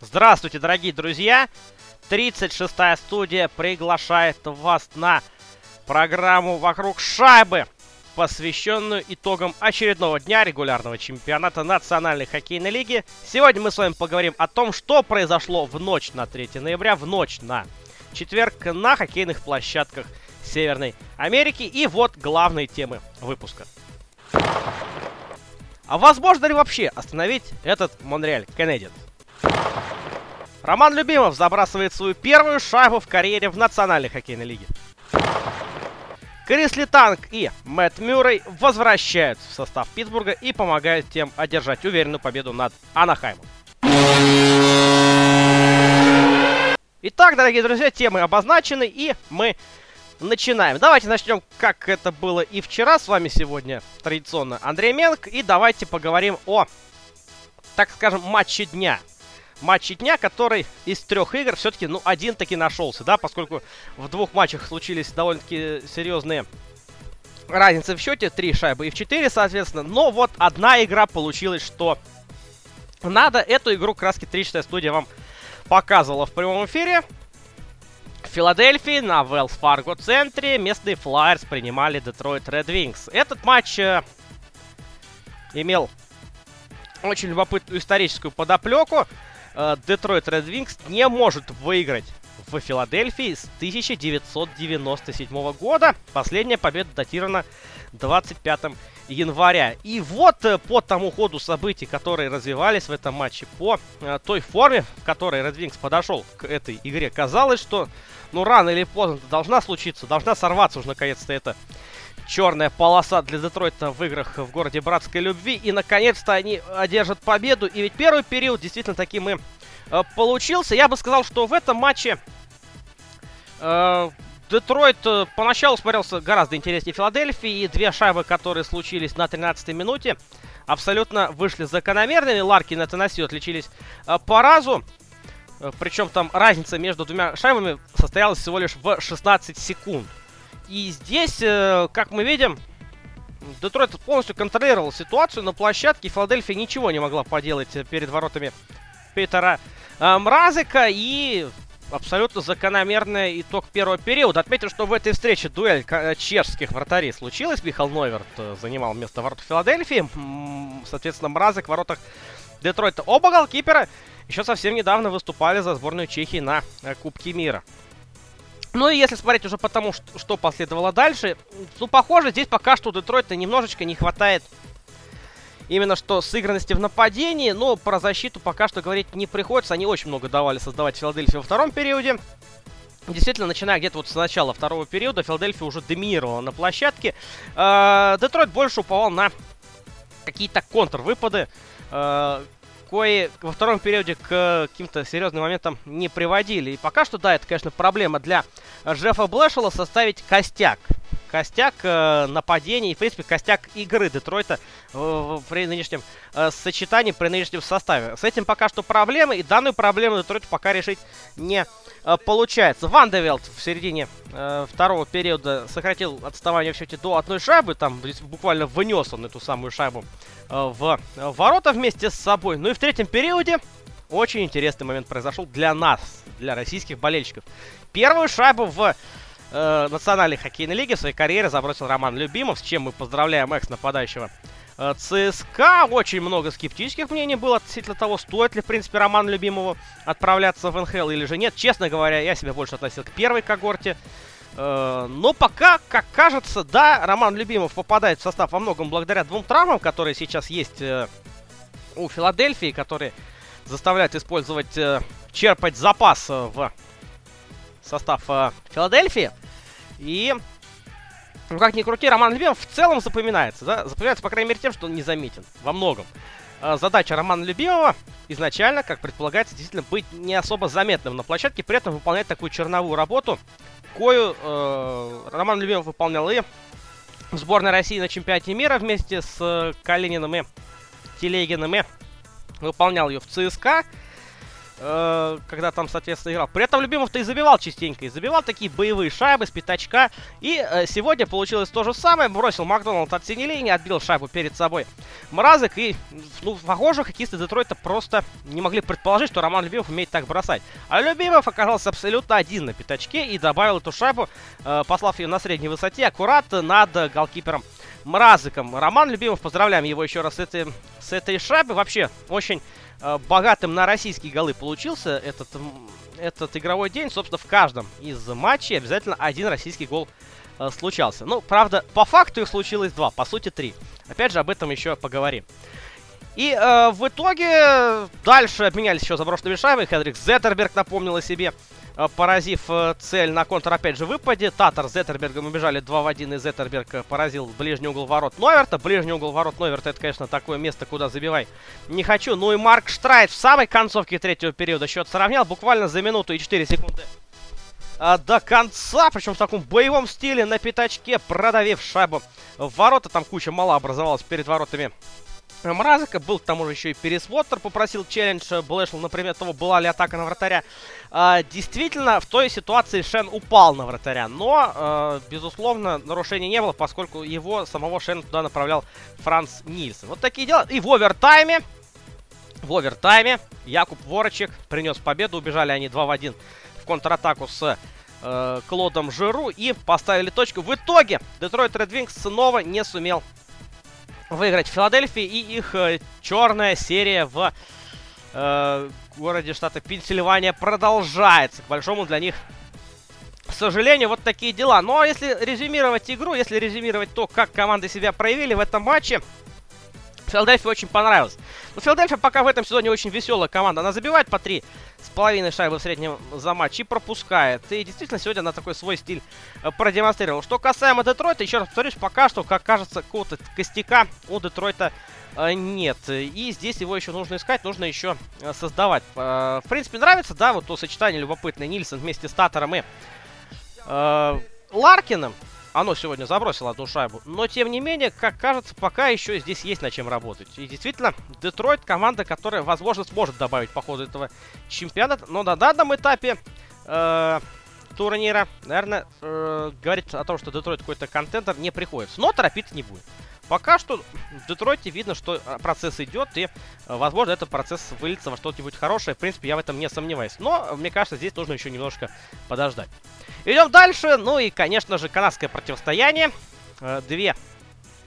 Здравствуйте, дорогие друзья! 36-я студия приглашает вас на программу «Вокруг шайбы», посвященную итогам очередного дня регулярного чемпионата Национальной хоккейной лиги. Сегодня мы с вами поговорим о том, что произошло в ночь на 3 ноября, в ночь на четверг на хоккейных площадках Северной Америки. И вот главные темы выпуска. А возможно ли вообще остановить этот Монреаль Canadiens? Роман Любимов забрасывает свою первую шайбу в карьере в Национальной хоккейной лиге. Крис Литанг и Мэтт Мюррей возвращаются в состав Питтсбурга и помогают тем одержать уверенную победу над Анахаймом. Итак, дорогие друзья, темы обозначены и мы начинаем. Давайте начнем, как это было и вчера. С вами сегодня традиционно Андрей Менг. И давайте поговорим о, так скажем, матче дня матче дня, который из трех игр все-таки, ну, один таки нашелся, да, поскольку в двух матчах случились довольно-таки серьезные разницы в счете, три шайбы и в четыре, соответственно, но вот одна игра получилась, что надо, эту игру краски 3 студия вам показывала в прямом эфире. В Филадельфии на Wells Fargo центре местные Флайерс принимали Детройт Red Wings. Этот матч э, имел очень любопытную историческую подоплеку. Детройт Red Wings не может выиграть в Филадельфии с 1997 года. Последняя победа датирована 25 января. И вот э, по тому ходу событий, которые развивались в этом матче, по э, той форме, в которой Red Wings подошел к этой игре, казалось, что ну рано или поздно должна случиться, должна сорваться уже наконец-то эта черная полоса для Детройта в играх в городе Братской Любви. И, наконец-то, они одержат победу. И ведь первый период действительно таким и э, получился. Я бы сказал, что в этом матче э, Детройт э, поначалу смотрелся гораздо интереснее Филадельфии. И две шайбы, которые случились на 13-й минуте, абсолютно вышли закономерными. Ларкин и Теннесси отличились э, по разу. Причем там разница между двумя шайбами состоялась всего лишь в 16 секунд. И здесь, э, как мы видим, Детройт полностью контролировал ситуацию на площадке. Филадельфия ничего не могла поделать перед воротами Питера э, Мразика. И абсолютно закономерный итог первого периода. Отметим, что в этой встрече дуэль э, чешских вратарей случилась. Михаил Нойверт занимал место ворот Филадельфии. Соответственно, Мразик в воротах Детройта. Оба голкипера еще совсем недавно выступали за сборную Чехии на Кубке мира. Ну и если смотреть уже по тому, что, что последовало дальше, ну, похоже, здесь пока что у Детройта немножечко не хватает именно что сыгранности в нападении, но про защиту пока что говорить не приходится. Они очень много давали создавать Филадельфии во втором периоде. Действительно, начиная где-то вот с начала второго периода, Филадельфия уже доминировала на площадке. Э, Детройт больше уповал на какие-то контрвыпады, кои во втором периоде к каким-то серьезным моментам не приводили. И пока что, да, это, конечно, проблема для Джеффа Блэшилла составить костяк. Костяк э, нападений в принципе, костяк игры Детройта э, при нынешнем э, сочетании, при нынешнем составе. С этим пока что проблемы, и данную проблему Детройт пока решить не э, получается. Вандевельде в середине э, второго периода сократил отставание в счете до одной шайбы, там буквально вынес он эту самую шайбу в ворота вместе с собой. Ну и в третьем периоде очень интересный момент произошел для нас, для российских болельщиков. Первую шайбу в э, Национальной хоккейной лиге в своей карьере забросил Роман Любимов, с чем мы поздравляем экс-нападающего э, ЦСКА. Очень много скептических мнений было относительно того, стоит ли, в принципе, Роман Любимову отправляться в НХЛ или же нет. Честно говоря, я себя больше относил к первой когорте. Э, но пока, как кажется, да, Роман Любимов попадает в состав во многом благодаря двум травмам, которые сейчас есть э, у Филадельфии, которые заставляют использовать, э, черпать запас в состав Филадельфии. И, ну как ни крути, Роман Любимов в целом запоминается, да, запоминается, по крайней мере, тем, что он незаметен во многом. Задача Романа Любимова изначально, как предполагается, действительно быть не особо заметным на площадке, при этом выполнять такую черновую работу, кою э, Роман Любимов выполнял и в сборной России на чемпионате мира вместе с э, Калининым и Телегиным и выполнял ее в ЦСКА. Э, когда там, соответственно, играл. При этом Любимов-то и забивал частенько, и забивал такие боевые шайбы с пятачка. И э, сегодня получилось то же самое. Бросил Макдоналд от синей линии, отбил шайбу перед собой Мразок. И, ну, похоже, хоккеисты Детройта просто не могли предположить, что Роман Любимов умеет так бросать. А Любимов оказался абсолютно один на пятачке и добавил эту шайбу, э, послав ее на средней высоте, аккурат над голкипером Мразыком. Роман Любимов, поздравляем его еще раз с этой, с этой шайбой. Вообще, очень богатым на российские голы получился этот, этот игровой день. Собственно, в каждом из матчей обязательно один российский гол э, случался. Ну, правда, по факту их случилось два, по сути три. Опять же, об этом еще поговорим. И э, в итоге дальше обменялись еще заброшенными шайбами. Хенрик Зеттерберг напомнил о себе. Э, поразив э, цель на контр, опять же, выпаде. Татар с Зеттербергом убежали 2 в 1, и Зеттерберг э, поразил ближний угол ворот Нойверта. Ближний угол ворот Нойверта, это, конечно, такое место, куда забивай не хочу. Ну и Марк Штрайт в самой концовке третьего периода счет сравнял, буквально за минуту и 4 секунды до конца, причем в таком боевом стиле на пятачке, продавив шайбу в ворота. Там куча мала образовалась перед воротами Мразика. Был к тому же еще и пересмотр, попросил челлендж. Блэшл, например, того, была ли атака на вратаря. А, действительно, в той ситуации Шен упал на вратаря. Но, а, безусловно, нарушений не было, поскольку его, самого Шен туда направлял Франц Нильсон. Вот такие дела. И в овертайме, в овертайме Якуб Ворочек принес победу. Убежали они 2 в 1 в контратаку с э, Клодом Жиру и поставили точку. В итоге Детройт Ред Винкс снова не сумел выиграть Филадельфии. И их э, черная серия в э, городе штата Пенсильвания продолжается. К большому для них к сожалению, вот такие дела. Но если резюмировать игру, если резюмировать то, как команды себя проявили в этом матче, Филадельфия очень понравилась. Но Филадельфия пока в этом сезоне очень веселая команда. Она забивает по три с половиной шайбы в среднем за матч и пропускает. И действительно сегодня она такой свой стиль э, продемонстрировала. Что касаемо Детройта, еще раз повторюсь, пока что, как кажется, какого-то костяка у Детройта э, нет. И здесь его еще нужно искать, нужно еще э, создавать. В принципе, нравится, да, вот то сочетание любопытное Нильсон вместе с Татором и Ларкиным оно сегодня забросило одну шайбу. Но, тем не менее, как кажется, пока еще здесь есть над чем работать. И действительно, Детройт команда, которая, возможно, сможет добавить по ходу этого чемпионата. Но на данном этапе э, турнира, наверное, э, говорить о том, что Детройт какой-то контентер не приходится. Но торопиться не будет. Пока что в Детройте видно, что э, процесс идет, и, э, возможно, этот процесс выльется во что-нибудь хорошее. В принципе, я в этом не сомневаюсь. Но, мне кажется, здесь нужно еще немножко подождать. Идем дальше. Ну и, конечно же, канадское противостояние. Э, две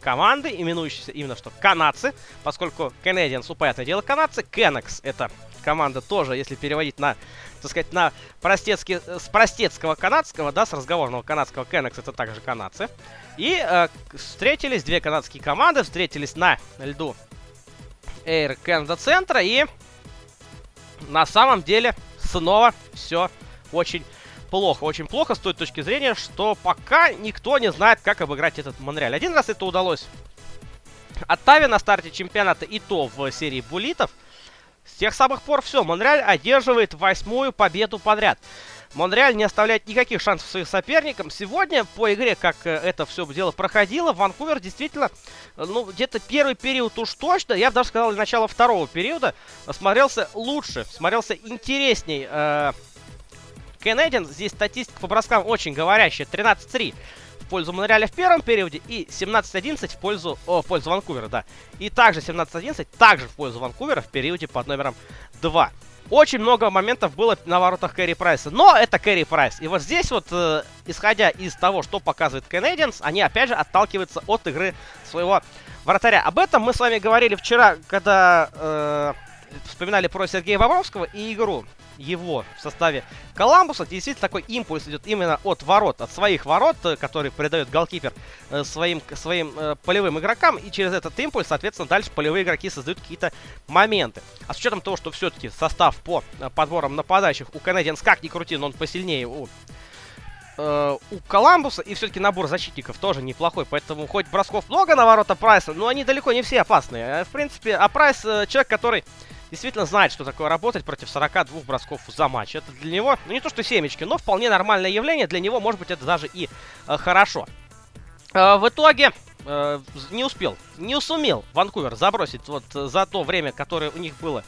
команды, именующиеся именно что канадцы, поскольку Canadiens, упаятное дело, канадцы. Кеннекс это команда тоже, если переводить на, так сказать, на простецкий, с простецкого канадского, да, с разговорного канадского Кеннекс это также канадцы. И э, встретились две канадские команды, встретились на льду Air Canada центра и на самом деле снова все очень плохо, очень плохо с той точки зрения, что пока никто не знает, как обыграть этот Монреаль. Один раз это удалось Оттаве на старте чемпионата и то в серии буллитов. С тех самых пор все, Монреаль одерживает восьмую победу подряд. Монреаль не оставляет никаких шансов своим соперникам. Сегодня по игре, как э, это все дело проходило, Ванкувер действительно, э, ну, где-то первый период уж точно, я бы даже сказал, начало второго периода, смотрелся лучше, смотрелся интересней. Э, Кеннедин, здесь статистика по броскам очень говорящая, 13-3 в пользу Монреаля в первом периоде и 17-11 в пользу, о, в пользу Ванкувера, да. И также 17-11 также в пользу Ванкувера в периоде под номером 2. Очень много моментов было на воротах Кэрри Прайса, но это Кэрри Прайс. И вот здесь вот, э, исходя из того, что показывает Canadiens, они опять же отталкиваются от игры своего вратаря. Об этом мы с вами говорили вчера, когда э, вспоминали про Сергея Бобровского и игру его в составе Коламбуса. Действительно, такой импульс идет именно от ворот, от своих ворот, э, который придает голкипер э, своим, своим э, полевым игрокам. И через этот импульс, соответственно, дальше полевые игроки создают какие-то моменты. А с учетом того, что все-таки состав по подборам нападающих у Canadiens как ни крути, но он посильнее у у Коламбуса, и все-таки набор защитников тоже неплохой, поэтому хоть бросков много на ворота Прайса, но они далеко не все опасные. В принципе, а Прайс человек, который действительно знает, что такое работать против 42 бросков за матч. Это для него, ну не то что семечки, но вполне нормальное явление. Для него, может быть, это даже и э, хорошо. Э, в итоге э, не успел, не сумел Ванкувер забросить вот за то время, которое у них было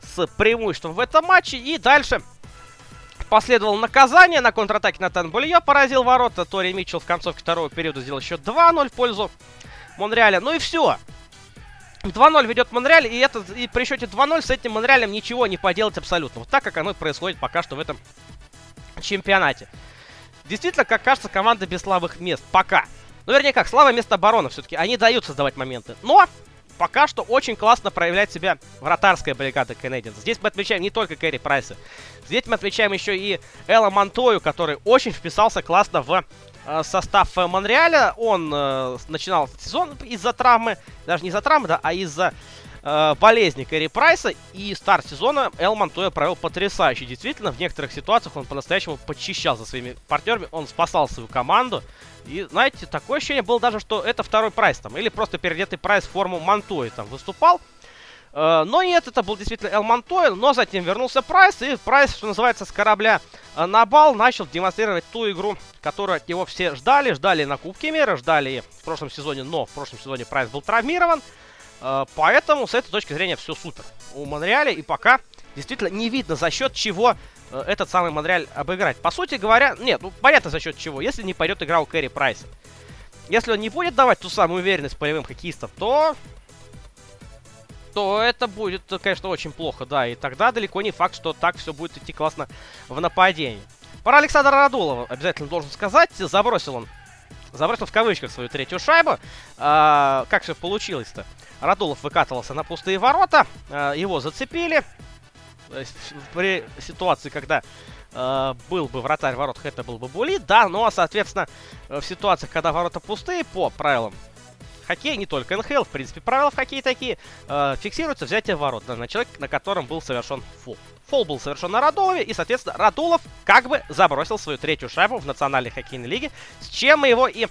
с преимуществом в этом матче. И дальше последовало наказание. На контратаке Натан Булье поразил ворота. Тори Митчелл в концовке второго периода сделал еще 2-0 в пользу Монреаля. Ну и все. 2-0 ведет Монреаль, и, это, и при счете 2-0 с этим Монреалем ничего не поделать абсолютно. Вот так, как оно происходит пока что в этом чемпионате. Действительно, как кажется, команда без слабых мест. Пока. Ну, вернее как, слабое место обороны все-таки. Они дают создавать моменты. Но пока что очень классно проявляет себя вратарская бригада Canadiens. Здесь мы отмечаем не только Кэрри Прайса. Здесь мы отмечаем еще и Элла Монтою, который очень вписался классно в состав Монреаля. Он э, начинал сезон из-за травмы, даже не из-за травмы, да, а из-за э, болезни Кэрри Прайса. И старт сезона Эл Монтоя провел потрясающе. Действительно, в некоторых ситуациях он по-настоящему подчищал за своими партнерами. Он спасал свою команду. И, знаете, такое ощущение было даже, что это второй прайс там. Или просто переодетый прайс в форму Монтоя там выступал. Но нет, это был действительно Эл Монтоя, но затем вернулся Прайс, и Прайс, что называется, с корабля uh, на бал начал демонстрировать ту игру, которую от него все ждали, ждали на Кубке мира, ждали в прошлом сезоне, но в прошлом сезоне Прайс был травмирован, uh, поэтому с этой точки зрения все супер у Монреаля, и пока действительно не видно за счет чего Э, этот самый Монреаль обыграть. По сути говоря, нет, ну понятно за счет чего. Если не пойдет игра у Кэрри Прайса. Если он не будет давать ту самую уверенность полевым хоккеистам, то... То это будет, конечно, очень плохо, да. И тогда далеко не факт, что так все будет идти классно в нападении. Пора Александра Радулова, обязательно должен сказать. Забросил он, забросил в кавычках свою третью шайбу. А, как все получилось-то? Радулов выкатывался на пустые ворота, а, его зацепили. При ситуации, когда э, был бы вратарь ворот, это был бы Були, да, но, соответственно, в ситуациях, когда ворота пустые, по правилам хоккея, не только НХЛ, в принципе, правила в хоккее такие, э, фиксируется взятие ворот на, на человек, на котором был совершен фул. Фол был совершен на Радулове, и, соответственно, Радулов как бы забросил свою третью шайбу в Национальной хоккейной лиге, с чем мы его и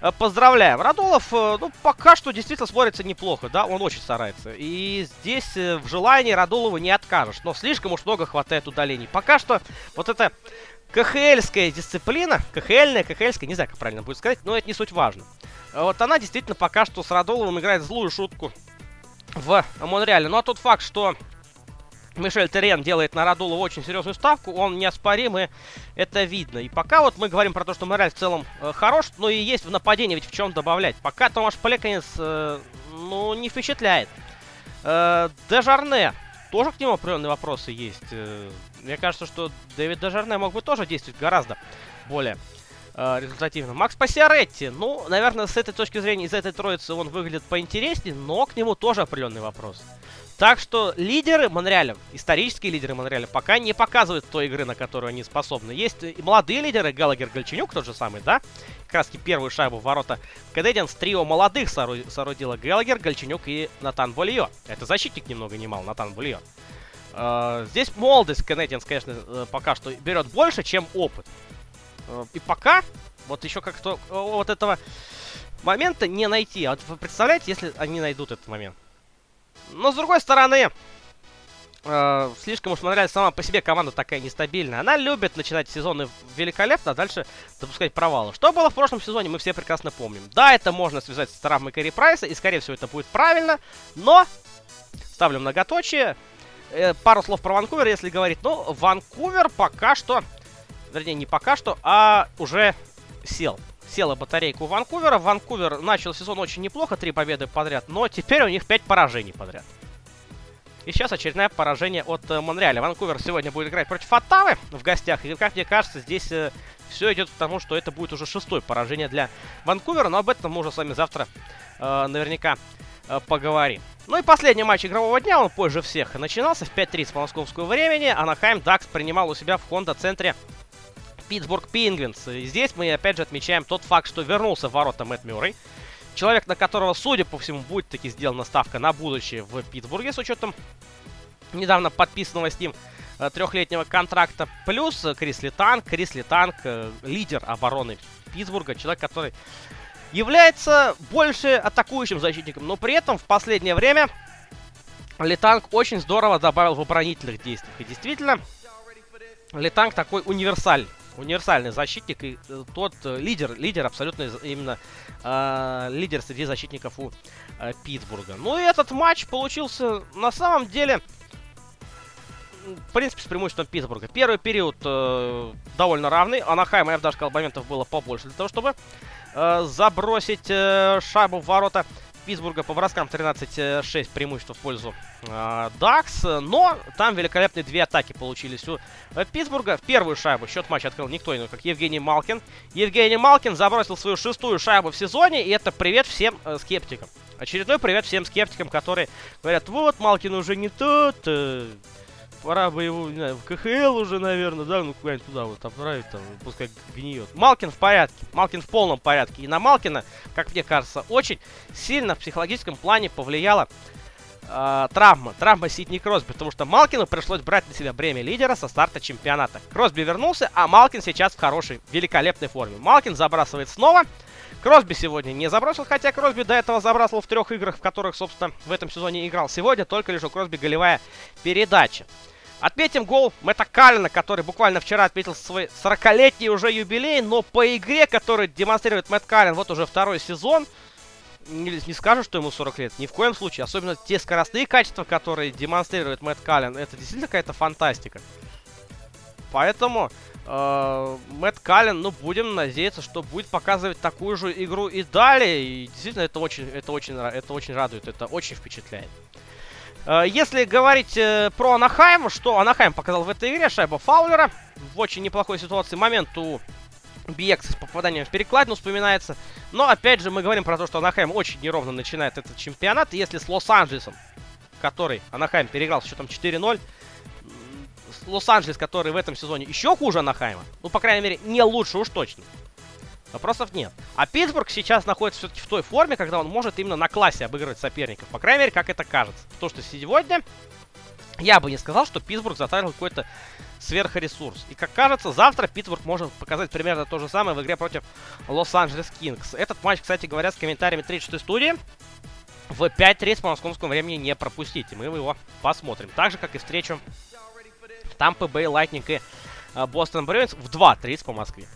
Э, поздравляем. Радулов, э, ну, пока что действительно смотрится неплохо, да, он очень старается. И здесь э, в желании Радулова не откажешь, но слишком уж много хватает удалений. Пока что вот эта КХЛская дисциплина, КХЛная, КХЛская, не знаю, как правильно будет сказать, но это не суть важно. Вот она действительно пока что с Радуловым играет злую шутку в Монреале. Ну а тот факт, что Мишель Терен делает на Радулова очень серьезную ставку, он неоспорим, и это видно. И пока вот мы говорим про то, что Мораль в целом э, хорош, но и есть в нападении ведь в чем добавлять. Пока Томаш Плеканец, э, ну, не впечатляет. Э, Дежарне, тоже к нему определенные вопросы есть. Э, мне кажется, что Дэвид Дежарне мог бы тоже действовать гораздо более э, результативно. Макс Пассиаретти, ну, наверное, с этой точки зрения, из этой троицы он выглядит поинтереснее, но к нему тоже определенный вопрос. Так что лидеры Монреаля, исторические лидеры Монреаля, пока не показывают той игры, на которую они способны. Есть и молодые лидеры, Галагер Гальченюк тот же самый, да? Как раз таки первую шайбу в ворота Кадедианс трио молодых соорудила Галагер, Гальченюк и Натан Болье. Это защитник ни много ни мало, Натан Болье. Uh, здесь молодость Canadiens, конечно, э, пока что берет больше, чем опыт. Uh, и пока вот еще как-то вот этого момента не найти. А вот вы представляете, если они найдут этот момент? Но с другой стороны, э, слишком уж понравилась сама по себе команда такая нестабильная. Она любит начинать сезоны великолепно, а дальше допускать провалы. Что было в прошлом сезоне, мы все прекрасно помним. Да, это можно связать с травмой Кэрри Прайса, и скорее всего это будет правильно, но ставлю многоточие. Э, пару слов про Ванкувер, если говорить. Ну, Ванкувер пока что, вернее, не пока что, а уже сел села батарейка у Ванкувера. Ванкувер начал сезон очень неплохо, три победы подряд, но теперь у них пять поражений подряд. И сейчас очередное поражение от э, Монреаля. Ванкувер сегодня будет играть против Оттавы в гостях. И, как мне кажется, здесь э, все идет к тому, что это будет уже шестое поражение для Ванкувера. Но об этом мы уже с вами завтра э, наверняка э, поговорим. Ну и последний матч игрового дня, он позже всех начинался в 5.30 по московскому времени. Анахайм Дакс принимал у себя в Хонда-центре Питтсбург Пингвинс. И здесь мы опять же отмечаем тот факт, что вернулся в ворота Мэтт Мюррей. Человек, на которого, судя по всему, будет таки сделана ставка на будущее в Питтсбурге с учетом недавно подписанного с ним э, трехлетнего контракта. Плюс Крис Летанг. Крис Летанг, э, лидер обороны Питтсбурга. Человек, который является больше атакующим защитником, но при этом в последнее время Литанг очень здорово добавил в оборонительных действиях. И действительно, Литанг такой универсаль универсальный защитник и э, тот э, лидер, лидер абсолютно именно э, лидер среди защитников у э, Питтсбурга. Ну и этот матч получился на самом деле в принципе, с преимуществом Питтсбурга. Первый период э, довольно равный. Анахайм, я бы даже сказал, моментов было побольше для того, чтобы э, забросить э, шайбу в ворота. Питтсбурга по броскам 13-6 преимущество в пользу э, Дакс. Но там великолепные две атаки получились у э, Питтсбурга. В первую шайбу счет матча открыл никто иной, как Евгений Малкин. Евгений Малкин забросил свою шестую шайбу в сезоне. И это привет всем э, скептикам. Очередной привет всем скептикам, которые говорят, вот, Малкин уже не тот, э, пора бы его, не знаю, в КХЛ уже, наверное, да, ну куда-нибудь туда вот отправить, там, пускай гниет. Малкин в порядке, Малкин в полном порядке. И на Малкина, как мне кажется, очень сильно в психологическом плане повлияла э, травма. Травма Сидни Кросби, потому что Малкину пришлось брать на себя бремя лидера со старта чемпионата. Кросби вернулся, а Малкин сейчас в хорошей, великолепной форме. Малкин забрасывает снова. Кросби сегодня не забросил, хотя Кросби до этого забрасывал в трех играх, в которых, собственно, в этом сезоне играл. Сегодня только лишь у Кросби голевая передача. Отметим гол Мэтта Каллина, который буквально вчера отметил свой 40-летний уже юбилей, но по игре, которую демонстрирует Мэтт Каллин, вот уже второй сезон, не, не скажу, что ему 40 лет, ни в коем случае. Особенно те скоростные качества, которые демонстрирует Мэтт Каллин, это действительно какая-то фантастика. Поэтому э, Мэтт Каллен, ну, будем надеяться, что будет показывать такую же игру и далее. И действительно, это очень, это очень, это очень радует, это очень впечатляет. Э, если говорить э, про Анахайм, что Анахайм показал в этой игре, шайба Фаулера. В очень неплохой ситуации момент у BX с попаданием в перекладину вспоминается. Но, опять же, мы говорим про то, что Анахайм очень неровно начинает этот чемпионат. Если с Лос-Анджелесом, который Анахайм переиграл с счетом 4-0, Лос-Анджелес, который в этом сезоне еще хуже Анахайма, ну, по крайней мере, не лучше уж точно, вопросов нет. А Питтсбург сейчас находится все-таки в той форме, когда он может именно на классе обыгрывать соперников. По крайней мере, как это кажется. Потому что сегодня я бы не сказал, что Питтсбург затратил какой-то сверхресурс. И как кажется, завтра Питтсбург может показать примерно то же самое в игре против Лос-Анджелес Кингс. Этот матч, кстати говоря, с комментариями 36 студии в 5.30 по московскому времени не пропустите. Мы его посмотрим. Так же, как и встречу Тампа Бэй Лайтнинг и э, Бостон Брюинс в 2.30 по Москве.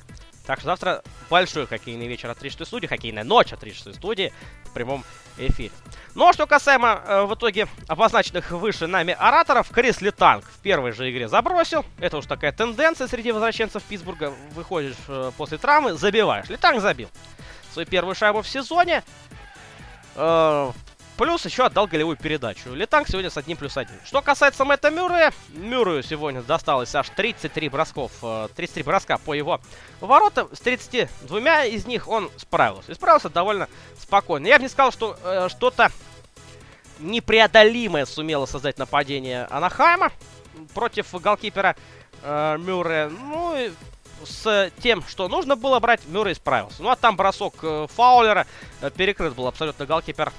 Так что завтра большой хоккейный вечер от 36 студии, хоккейная ночь от 36 студии в прямом эфире. Ну а что касаемо э, в итоге обозначенных выше нами ораторов, Крис Летанг в первой же игре забросил. Это уж такая тенденция среди возвращенцев Питтсбурга. Выходишь э, после травмы, забиваешь. Летанг забил свою первую шайбу в сезоне. Э, Плюс еще отдал голевую передачу. Летанг сегодня с одним плюс один. Что касается Мэтта Мюррея, Мюррею сегодня досталось аж 33 бросков, 33 э, броска по его воротам. С 32 из них он справился. И справился довольно спокойно. Я бы не сказал, что э, что-то непреодолимое сумело создать нападение Анахайма против голкипера э, Мюррея. Ну, и с тем, что нужно было брать, Мюррей справился. Ну, а там бросок э, Фаулера э, перекрыт был абсолютно голкипер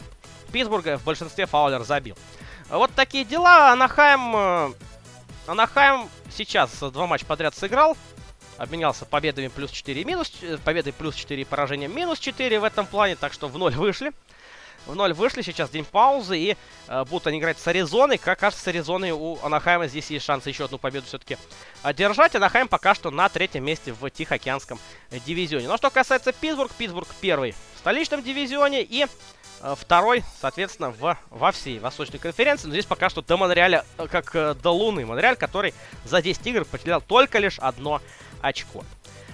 Питтсбурга в большинстве Фаулер забил. Вот такие дела. Анахайм... Э, Анахайм сейчас два матча подряд сыграл. Обменялся победами плюс 4 и минус... Э, победой плюс 4 поражением минус 4 в этом плане. Так что в ноль вышли. В ноль вышли, сейчас день паузы, и э, будут они играть с Аризоной. Как кажется, с Аризоной у Анахайма здесь есть шанс еще одну победу все-таки одержать. Анахайм пока что на третьем месте в Тихоокеанском дивизионе. Но что касается Питтсбург, Питтсбург первый в столичном дивизионе и Э, второй, соответственно, в, во всей Восточной конференции. Но здесь пока что до Монреаля, э, как э, до Луны. Монреаль, который за 10 игр потерял только лишь одно очко.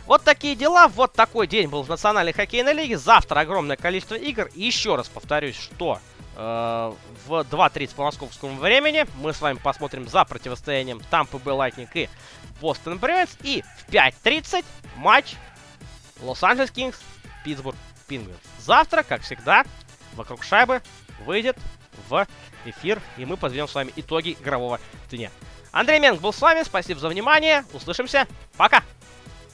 Вот такие дела, вот такой день был в Национальной хоккейной лиге. Завтра огромное количество игр. И еще раз повторюсь, что э, в 2.30 по московскому времени мы с вами посмотрим за противостоянием Тампы Бэй Лайтнинг и Бостон Брюинс. И в 5.30 матч Лос-Анджелес Кингс, Питтсбург Пингвинс. Завтра, как всегда, вокруг шайбы выйдет в эфир, и мы подведем с вами итоги игрового дня. Андрей Менг был с вами, спасибо за внимание, услышимся, пока!